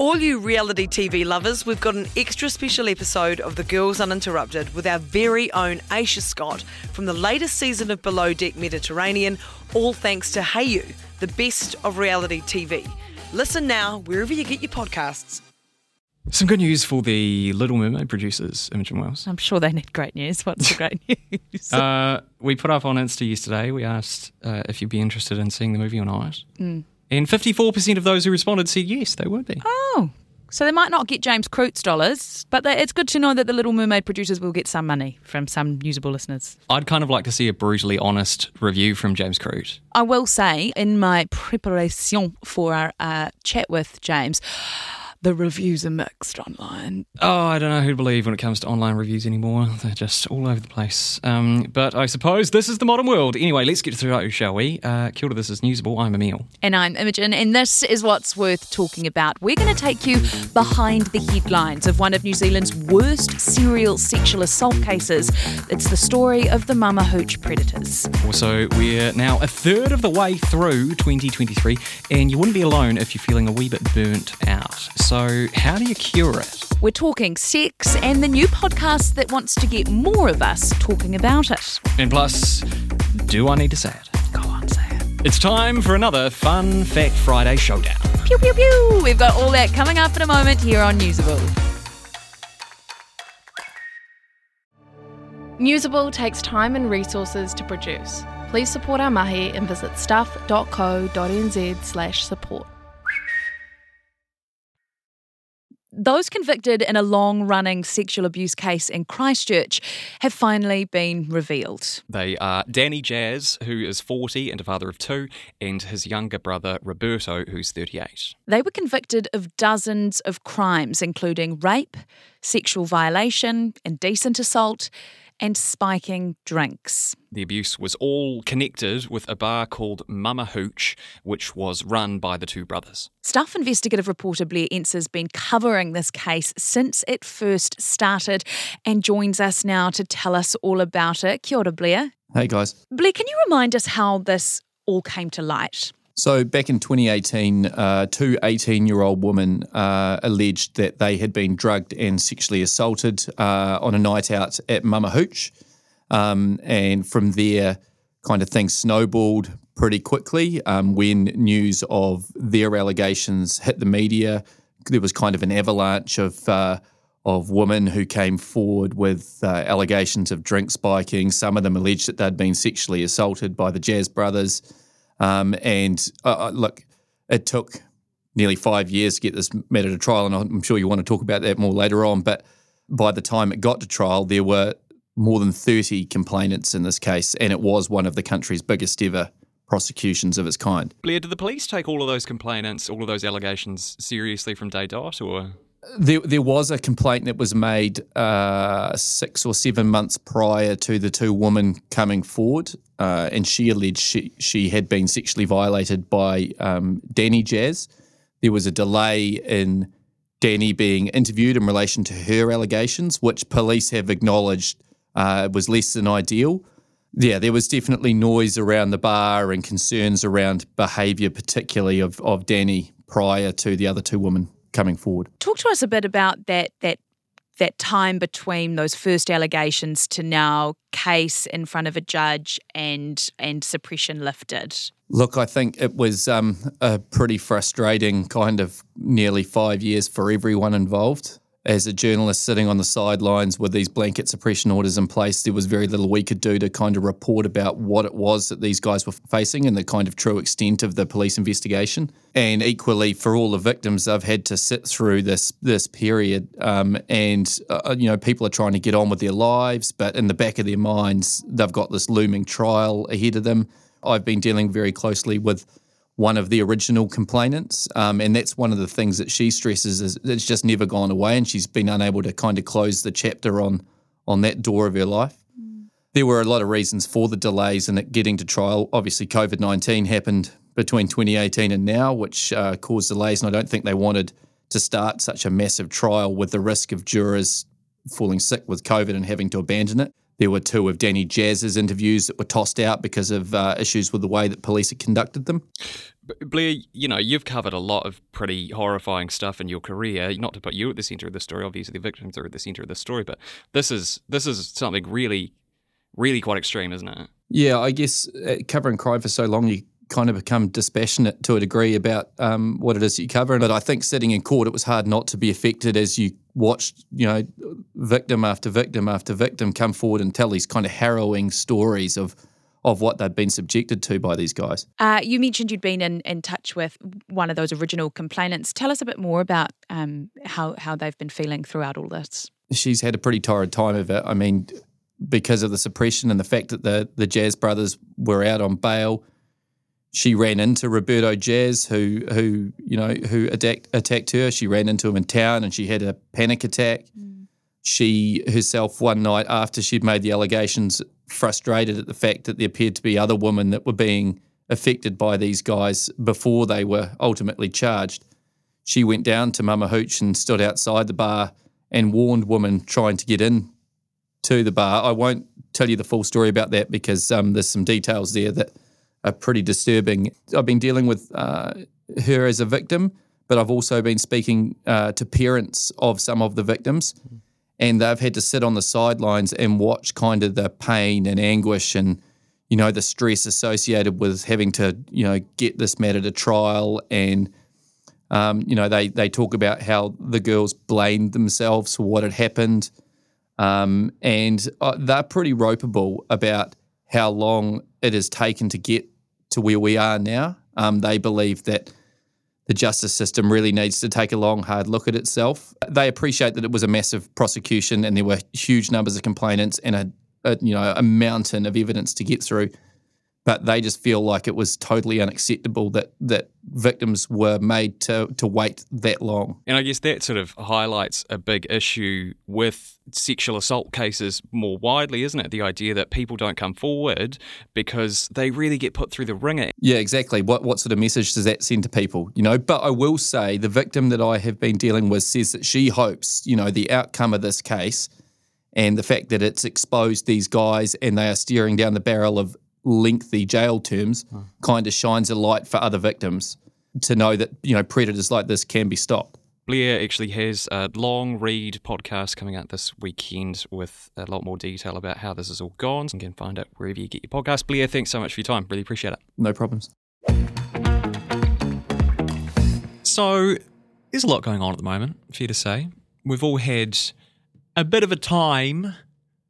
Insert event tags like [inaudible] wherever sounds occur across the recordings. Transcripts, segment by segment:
All you reality TV lovers, we've got an extra special episode of The Girls Uninterrupted with our very own Aisha Scott from the latest season of Below Deck Mediterranean, all thanks to Hey You, the best of reality TV. Listen now wherever you get your podcasts. Some good news for the Little Mermaid producers, Imogen Wells. I'm sure they need great news. What's the great [laughs] news? Uh, we put up on Insta yesterday, we asked uh, if you'd be interested in seeing the movie or not. Mm. And 54% of those who responded said yes, they would be. oh, so they might not get James Croots dollars, but they, it's good to know that the Little Mermaid producers will get some money from some Newsable listeners. I'd kind of like to see a brutally honest review from James Croot. I will say, in my preparation for our uh, chat with James, the reviews are mixed online. Oh, I don't know who to believe when it comes to online reviews anymore. They're just all over the place. Um, but I suppose this is the modern world. Anyway, let's get through it, shall we? Uh, Kia ora, this is Newsable. I'm Emil. And I'm Imogen, and this is what's worth talking about. We're going to take you behind the headlines of one of New Zealand's worst serial sexual assault cases. It's the story of the Mama Hooch predators. Also, we're now a third of the way through 2023, and you wouldn't be alone if you're feeling a wee bit burnt out. So, how do you cure it? We're talking sex and the new podcast that wants to get more of us talking about it. And plus, do I need to say it? Go on, say it. It's time for another Fun Fact Friday showdown. Pew, pew, pew. We've got all that coming up in a moment here on Newsable. Newsable takes time and resources to produce. Please support our mahi and visit stuff.co.nz slash support. Those convicted in a long running sexual abuse case in Christchurch have finally been revealed. They are Danny Jaz, who is 40 and a father of two, and his younger brother Roberto, who's 38. They were convicted of dozens of crimes, including rape, sexual violation, indecent assault, and spiking drinks. The abuse was all connected with a bar called Mama Hooch, which was run by the two brothers. Stuff investigative reporter Blair Ensor has been covering this case since it first started and joins us now to tell us all about it. Kia ora, Blair. Hey guys. Blair, can you remind us how this all came to light? So back in 2018, uh, two 18 year old women uh, alleged that they had been drugged and sexually assaulted uh, on a night out at Mama Hooch. Um, and from there, kind of things snowballed pretty quickly. Um, when news of their allegations hit the media, there was kind of an avalanche of uh, of women who came forward with uh, allegations of drink spiking. Some of them alleged that they'd been sexually assaulted by the Jaz brothers. Um, and uh, uh, look, it took nearly five years to get this matter to trial, and I'm sure you want to talk about that more later on. But by the time it got to trial, there were more than 30 complainants in this case, and it was one of the country's biggest ever prosecutions of its kind. Blair, did the police take all of those complainants, all of those allegations seriously from day dot, or? There, there was a complaint that was made uh, six or seven months prior to the two women coming forward, uh, and she alleged she, she had been sexually violated by um, Danny Jaz. There was a delay in Danny being interviewed in relation to her allegations, which police have acknowledged uh, was less than ideal. Yeah, there was definitely noise around the bar and concerns around behaviour, particularly of, of Danny prior to the other two women coming forward. Talk to us a bit about that that that time between those first allegations to now case in front of a judge and and suppression lifted. Look, I think it was um, a pretty frustrating kind of nearly five years for everyone involved. As a journalist sitting on the sidelines with these blanket suppression orders in place, there was very little we could do to kind of report about what it was that these guys were facing and the kind of true extent of the police investigation. And equally, for all the victims, they've had to sit through this this period, um, and uh, you know people are trying to get on with their lives, but in the back of their minds, they've got this looming trial ahead of them. I've been dealing very closely with one of the original complainants, um, and that's one of the things that she stresses is it's just never gone away, and she's been unable to kind of close the chapter on on that door of her life. There were a lot of reasons for the delays in it getting to trial. Obviously, COVID nineteen happened between 2018 and now, which uh, caused delays, and I don't think they wanted to start such a massive trial with the risk of jurors falling sick with COVID and having to abandon it. There were two of Danny Jaz's interviews that were tossed out because of uh, issues with the way that police had conducted them. Blair, you know, you've covered a lot of pretty horrifying stuff in your career. Not to put you at the center of the story, obviously the victims are at the center of the story, but this is this is something really, really quite extreme, isn't it? Yeah, I guess uh, covering crime for so long, you kind of become dispassionate to a degree about um, what it is you cover. But I think sitting in court, it was hard not to be affected as you watched, you know, victim after victim after victim come forward and tell these kind of harrowing stories of of what they'd been subjected to by these guys. Uh, you mentioned you'd been in, in touch with one of those original complainants. Tell us a bit more about um, how, how they've been feeling throughout all this. She's had a pretty torrid time of it. I mean, because of the suppression and the fact that the, the Jaz brothers were out on bail, she ran into Roberto Jaz, who who you know who attacked attacked her. She ran into him in town, and she had a panic attack. Mm. She herself one night after she'd made the allegations frustrated at the fact that there appeared to be other women that were being affected by these guys before they were ultimately charged. She went down to Mama Hooch and stood outside the bar and warned women trying to get in to the bar. I won't tell you the full story about that because um, there's some details there that are pretty disturbing. I've been dealing with uh, her as a victim, but I've also been speaking uh, to parents of some of the victims. Mm-hmm and they've had to sit on the sidelines and watch kind of the pain and anguish and you know the stress associated with having to you know get this matter to trial and um, you know they they talk about how the girls blamed themselves for what had happened um, and uh, they're pretty ropeable about how long it has taken to get to where we are now um, they believe that the justice system really needs to take a long, hard look at itself. They appreciate that it was a massive prosecution and there were huge numbers of complainants and a, a you know a mountain of evidence to get through but they just feel like it was totally unacceptable that that victims were made to to wait that long. And I guess that sort of highlights a big issue with sexual assault cases more widely, isn't it? The idea that people don't come forward because they really get put through the ringer. Yeah, exactly. What what sort of message does that send to people? You know, but I will say the victim that I have been dealing with says that she hopes, you know, the outcome of this case and the fact that it's exposed these guys and they are staring down the barrel of lengthy jail terms oh. kind of shines a light for other victims to know that you know predators like this can be stopped. Blair actually has a long read podcast coming out this weekend with a lot more detail about how this has all gone. You can find it wherever you get your podcast. Blair, thanks so much for your time. Really appreciate it. No problems. So, there's a lot going on at the moment, fair to say. We've all had a bit of a time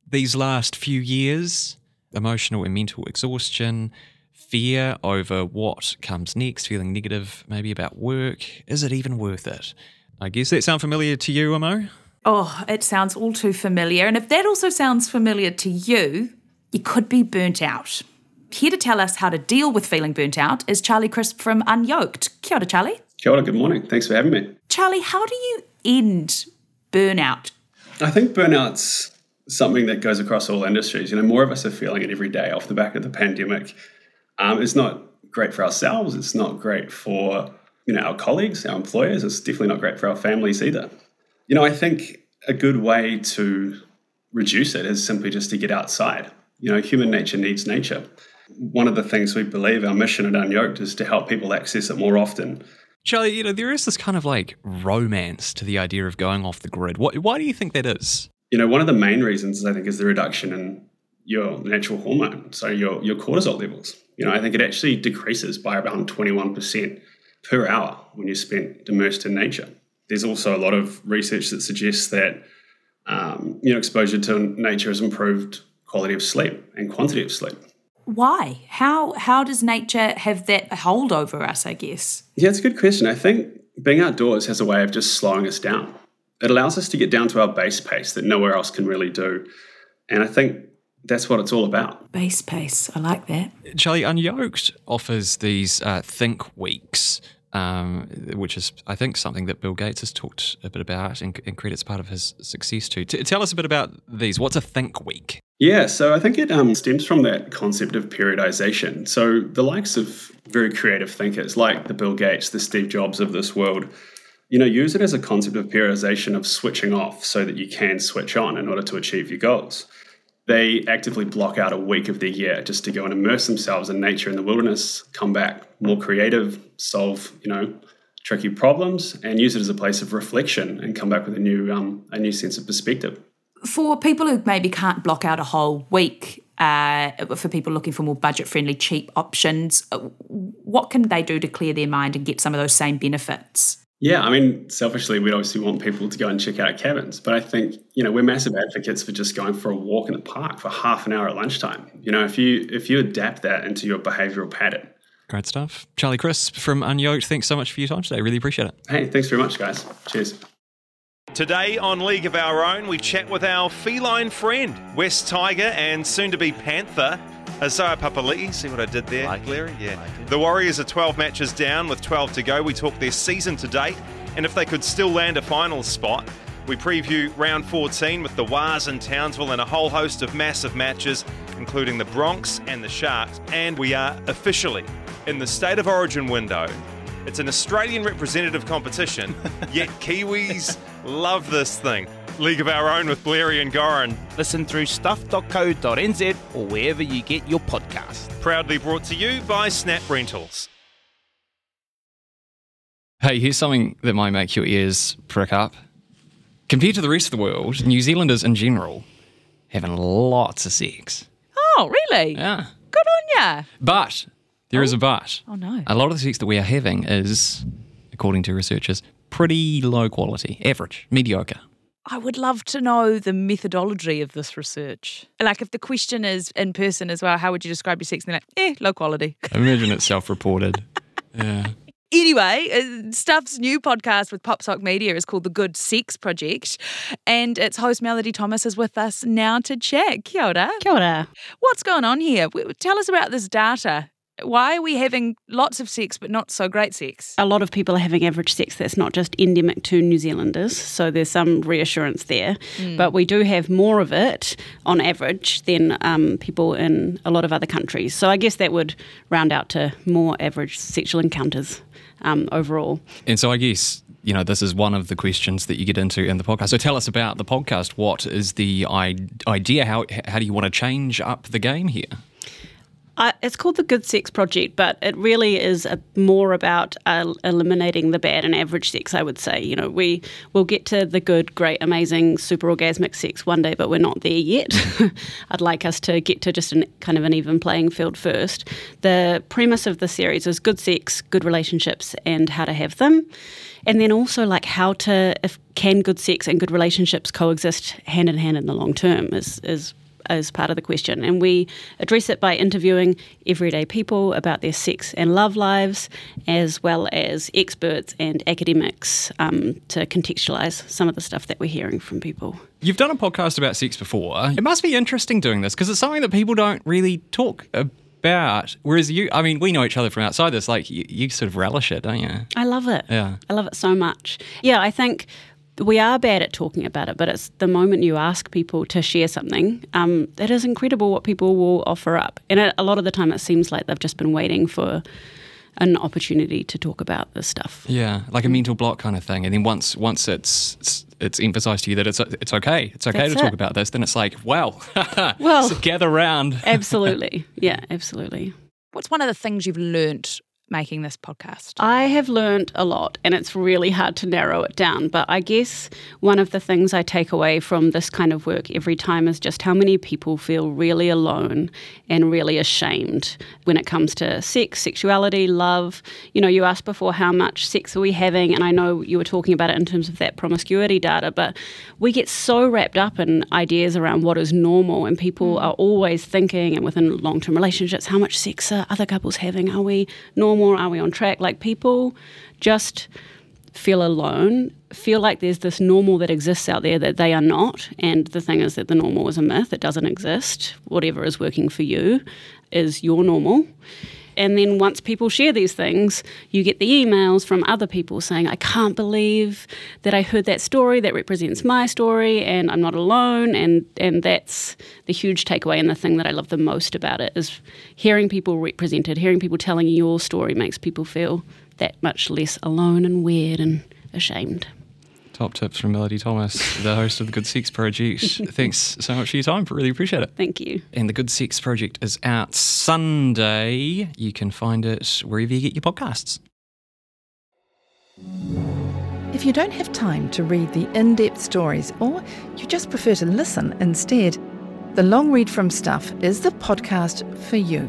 these last few years emotional and mental exhaustion, fear over what comes next, feeling negative maybe about work. Is it even worth it? I guess that sound familiar to you, Amo? Oh, it sounds all too familiar. And if that also sounds familiar to you, you could be burnt out. Here to tell us how to deal with feeling burnt out is Charlie Crisp from Unyoked. Kia ora, Charlie. Kia ora, good morning. Thanks for having me. Charlie, how do you end burnout? I think burnout's something that goes across all industries. You know, more of us are feeling it every day off the back of the pandemic. Um, it's not great for ourselves. It's not great for you know our colleagues, our employers. It's definitely not great for our families either. You know, I think a good way to reduce it is simply just to get outside. You know, human nature needs nature. One of the things we believe our mission at Unyoked is to help people access it more often. Charlie, you know, there is this kind of like romance to the idea of going off the grid. What, why do you think that is? You know, one of the main reasons I think is the reduction in your natural hormone, so your your cortisol levels. You know, I think it actually decreases by around 21% per hour when you're spent immersed in nature. There's also a lot of research that suggests that um, you know exposure to nature has improved quality of sleep and quantity of sleep. Why? How how does nature have that hold over us? I guess. Yeah, it's a good question. I think being outdoors has a way of just slowing us down it allows us to get down to our base pace that nowhere else can really do. And I think that's what it's all about. Base pace. I like that. Charlie, Unyoked offers these uh, think weeks, um, which is, I think, something that Bill Gates has talked a bit about and, and credits part of his success to. T- tell us a bit about these. What's a think week? Yeah, so I think it um, stems from that concept of periodization. So the likes of very creative thinkers like the Bill Gates, the Steve Jobs of this world, you know, use it as a concept of periodization of switching off so that you can switch on in order to achieve your goals. they actively block out a week of their year just to go and immerse themselves in nature in the wilderness, come back more creative, solve, you know, tricky problems, and use it as a place of reflection and come back with a new um, a new sense of perspective. For people who maybe can't block out a whole week, uh, for people looking for more budget friendly, cheap options, uh, what can they do to clear their mind and get some of those same benefits? Yeah, I mean, selfishly, we'd obviously want people to go and check out cabins, but I think you know we're massive advocates for just going for a walk in the park for half an hour at lunchtime. You know, if you if you adapt that into your behavioural pattern. Great stuff, Charlie Crisp from Unyoked. Thanks so much for your time today. Really appreciate it. Hey, thanks very much, guys. Cheers. Today on League of Our Own, we chat with our feline friend, West Tiger and soon to be Panther, Uh, Isaiah Papali'i, see what I did there, like Larry? Yeah. Like the Warriors are 12 matches down with 12 to go. We talk their season to date and if they could still land a final spot. We preview round 14 with the Wars and Townsville and a whole host of massive matches, including the Broncos and the Sharks. And we are officially in the State of Origin window. It's an Australian representative competition, [laughs] yet Kiwis love this thing. League of Our Own with Blairy and Goran. Listen through stuff.co.nz or wherever you get your podcast. Proudly brought to you by Snap Rentals. Hey, here's something that might make your ears prick up. Compared to the rest of the world, New Zealanders in general having lots of sex. Oh, really? Yeah. Good on ya. But there is a oh. but. Oh, no. A lot of the sex that we are having is, according to researchers, pretty low quality, average, mediocre. I would love to know the methodology of this research. Like, if the question is in person as well, how would you describe your sex? And they're like, eh, low quality. I [laughs] Imagine it's self reported. yeah. Anyway, uh, Stuff's new podcast with PopSock Media is called The Good Sex Project, and its host Melody Thomas is with us now to chat. Kia ora. Kia ora. What's going on here? Tell us about this data. Why are we having lots of sex but not so great sex? A lot of people are having average sex that's not just endemic to New Zealanders, so there's some reassurance there. Mm. But we do have more of it on average than um, people in a lot of other countries. So I guess that would round out to more average sexual encounters um, overall. And so I guess you know, this is one of the questions that you get into in the podcast. So tell us about the podcast. What is the idea? How, how do you want to change up the game here? It's called the Good Sex Project, but it really is a, more about uh, eliminating the bad and average sex. I would say, you know, we will get to the good, great, amazing, super orgasmic sex one day, but we're not there yet. [laughs] I'd like us to get to just an, kind of an even playing field first. The premise of the series is good sex, good relationships, and how to have them and then also like how to if can good sex and good relationships coexist hand in hand in the long term is is as part of the question. And we address it by interviewing everyday people about their sex and love lives, as well as experts and academics um, to contextualize some of the stuff that we're hearing from people. You've done a podcast about sex before. It must be interesting doing this because it's something that people don't really talk about. Whereas you, I mean, we know each other from outside this. Like, you, you sort of relish it, don't you? I love it. Yeah. I love it so much. Yeah, I think we are bad at talking about it, but it's the moment you ask people to share something, um, it is incredible what people will offer up. And a, lot of the time, it seems like they've just been waiting for an opportunity to talk about this stuff. Yeah, like a mental block kind of thing. And then once once it's it's, it's emphasized to you that it's it's okay, it's okay That's to talk about this, then it's like, wow, [laughs] well, so gather round. [laughs] absolutely, yeah, absolutely. What's one of the things you've learnt making this podcast? I have learned a lot, and it's really hard to narrow it down. But I guess one of the things I take away from this kind of work every time is just how many people feel really alone and really ashamed when it comes to sex, sexuality, love. You know, you asked before how much sex are we having, and I know you were talking about it in terms of that promiscuity data, but we get so wrapped up in ideas around what is normal, and people mm. are always thinking, and within long term relationships, how much sex are other couples having? Are we normal? More? Are we on track? Like people just feel alone, feel like there's this normal that exists out there that they are not. And the thing is that the normal is a myth, it doesn't exist. Whatever is working for you is your normal. And then once people share these things, you get the emails from other people saying, I can't believe that I heard that story that represents my story and I'm not alone. And, and that's the huge takeaway and the thing that I love the most about it is hearing people represented, hearing people telling your story makes people feel that much less alone and weird and ashamed. Top tips from Melody Thomas, the host of the Good Sex Project. [laughs] Thanks so much for your time. Really appreciate it. Thank you. And the Good Sex Project is out Sunday. You can find it wherever you get your podcasts. If you don't have time to read the in depth stories or you just prefer to listen instead, the Long Read from Stuff is the podcast for you.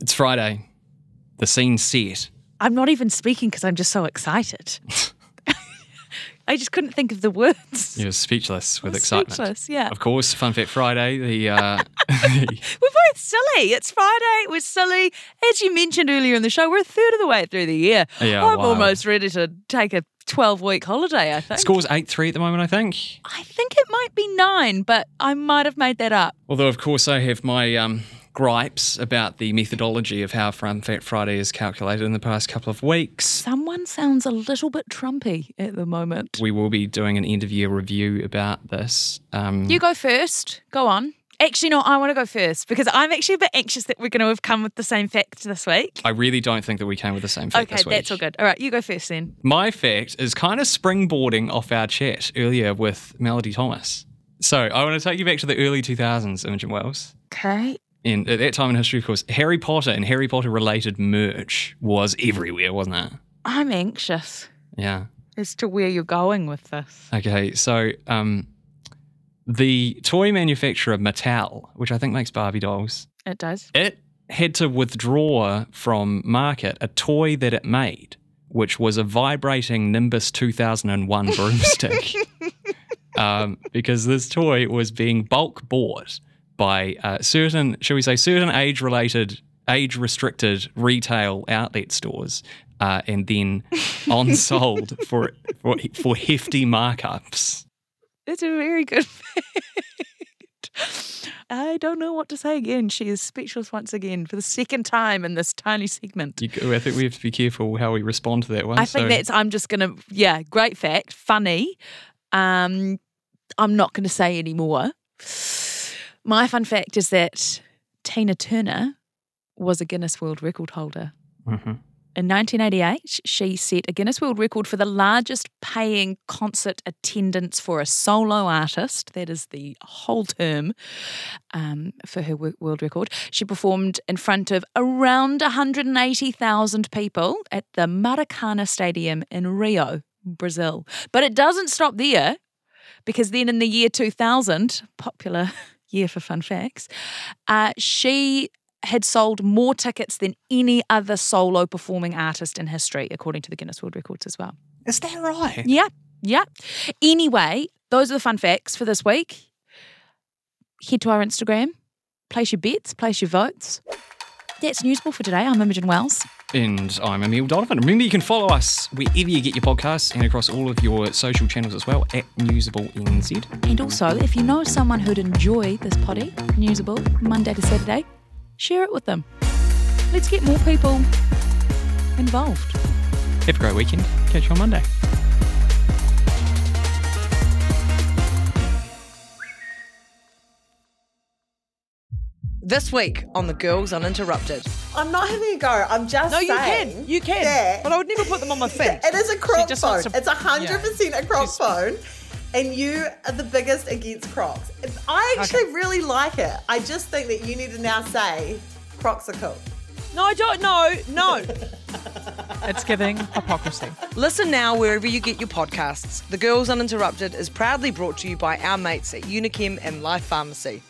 It's Friday. The scene's set. I'm not even speaking because I'm just so excited. [laughs] I just couldn't think of the words. You're speechless with excitement. speechless, yeah. Of course, Fun Fact Friday, the uh, [laughs] We're both silly. It's Friday. We're silly. As you mentioned earlier in the show, we're a third of the way through the year. Yeah, I'm wow. almost ready to take a 12 week holiday, I think. score's 8 3 at the moment, I think. I think it might be nine, but I might have made that up. Although, of course, I have my um, gripes about the methodology of how Fun Fact Friday is calculated in the past couple of weeks. Someone sounds a little bit Trumpy at the moment. We will be doing an end of year review about this. Um, You go first. Go on. Actually, no, I want to go first because I'm actually a bit anxious that we're going to have come with the same fact this week. I really don't think that we came with the same fact Okay, this week. that's all good. All right, you go first then. My fact is kind of springboarding off our chat earlier with Melody Thomas. So I want to take you back to the early 2000s, Imogen Wells. Okay. And at that time in history, of course, Harry Potter and Harry Potter related merch was everywhere, wasn't it? I'm anxious Yeah. as to where you're going with this. Okay, so um, the toy manufacturer Mattel, which I think makes Barbie dolls, It does. it had to withdraw from market a toy that it made, which was a vibrating Nimbus 2001 broomstick. [laughs] um, because this toy was being bulk bought by uh, certain, shall we say, certain age related, age restricted retail outlet stores. Uh, and then [laughs] on sold for, for for hefty markups. It's a very good fact. [laughs] I don't know what to say again. She is speechless once again for the second time in this tiny segment. You, I think we have to be careful how we respond to that one. I think so- that's. I'm just gonna. Yeah, great fact. Funny. Um, I'm not gonna say any more. My fun fact is that Tina Turner was a Guinness World Record holder. Mhm. In 1988, she set a Guinness World Record for the largest paying concert attendance for a solo artist. That is the whole term um, for her world record. She performed in front of around 180,000 people at the Maracana Stadium in Rio, Brazil. But it doesn't stop there because then in the year 2000, popular year for fun facts, uh, she had sold more tickets than any other solo performing artist in history, according to the Guinness World Records as well. Is that right? Yeah, yeah. Anyway, those are the fun facts for this week. Head to our Instagram, place your bets, place your votes. That's Newsable for today. I'm Imogen Wells. And I'm Emil Donovan. Remember, you can follow us wherever you get your podcasts and across all of your social channels as well at Newsable NZ. And also, if you know someone who'd enjoy this potty, Newsable, Monday to Saturday, share it with them. Let's get more people involved. Have a great weekend. Catch you on Monday. This week on The Girls Uninterrupted. I'm not having a go. I'm just saying No, you saying can. You can. that But I would never put them on my [laughs] feet. It is a crop phone. to- it's a hundred percent a crop phone. And you are the biggest against Crocs. I actually really like it. I just think that you need to now say Crocs are cool. No, I don't. No, no. [laughs] It's giving hypocrisy. Listen now wherever you get your podcasts. The Girls Uninterrupted is proudly brought to you by our mates at Unichem and Life Pharmacy.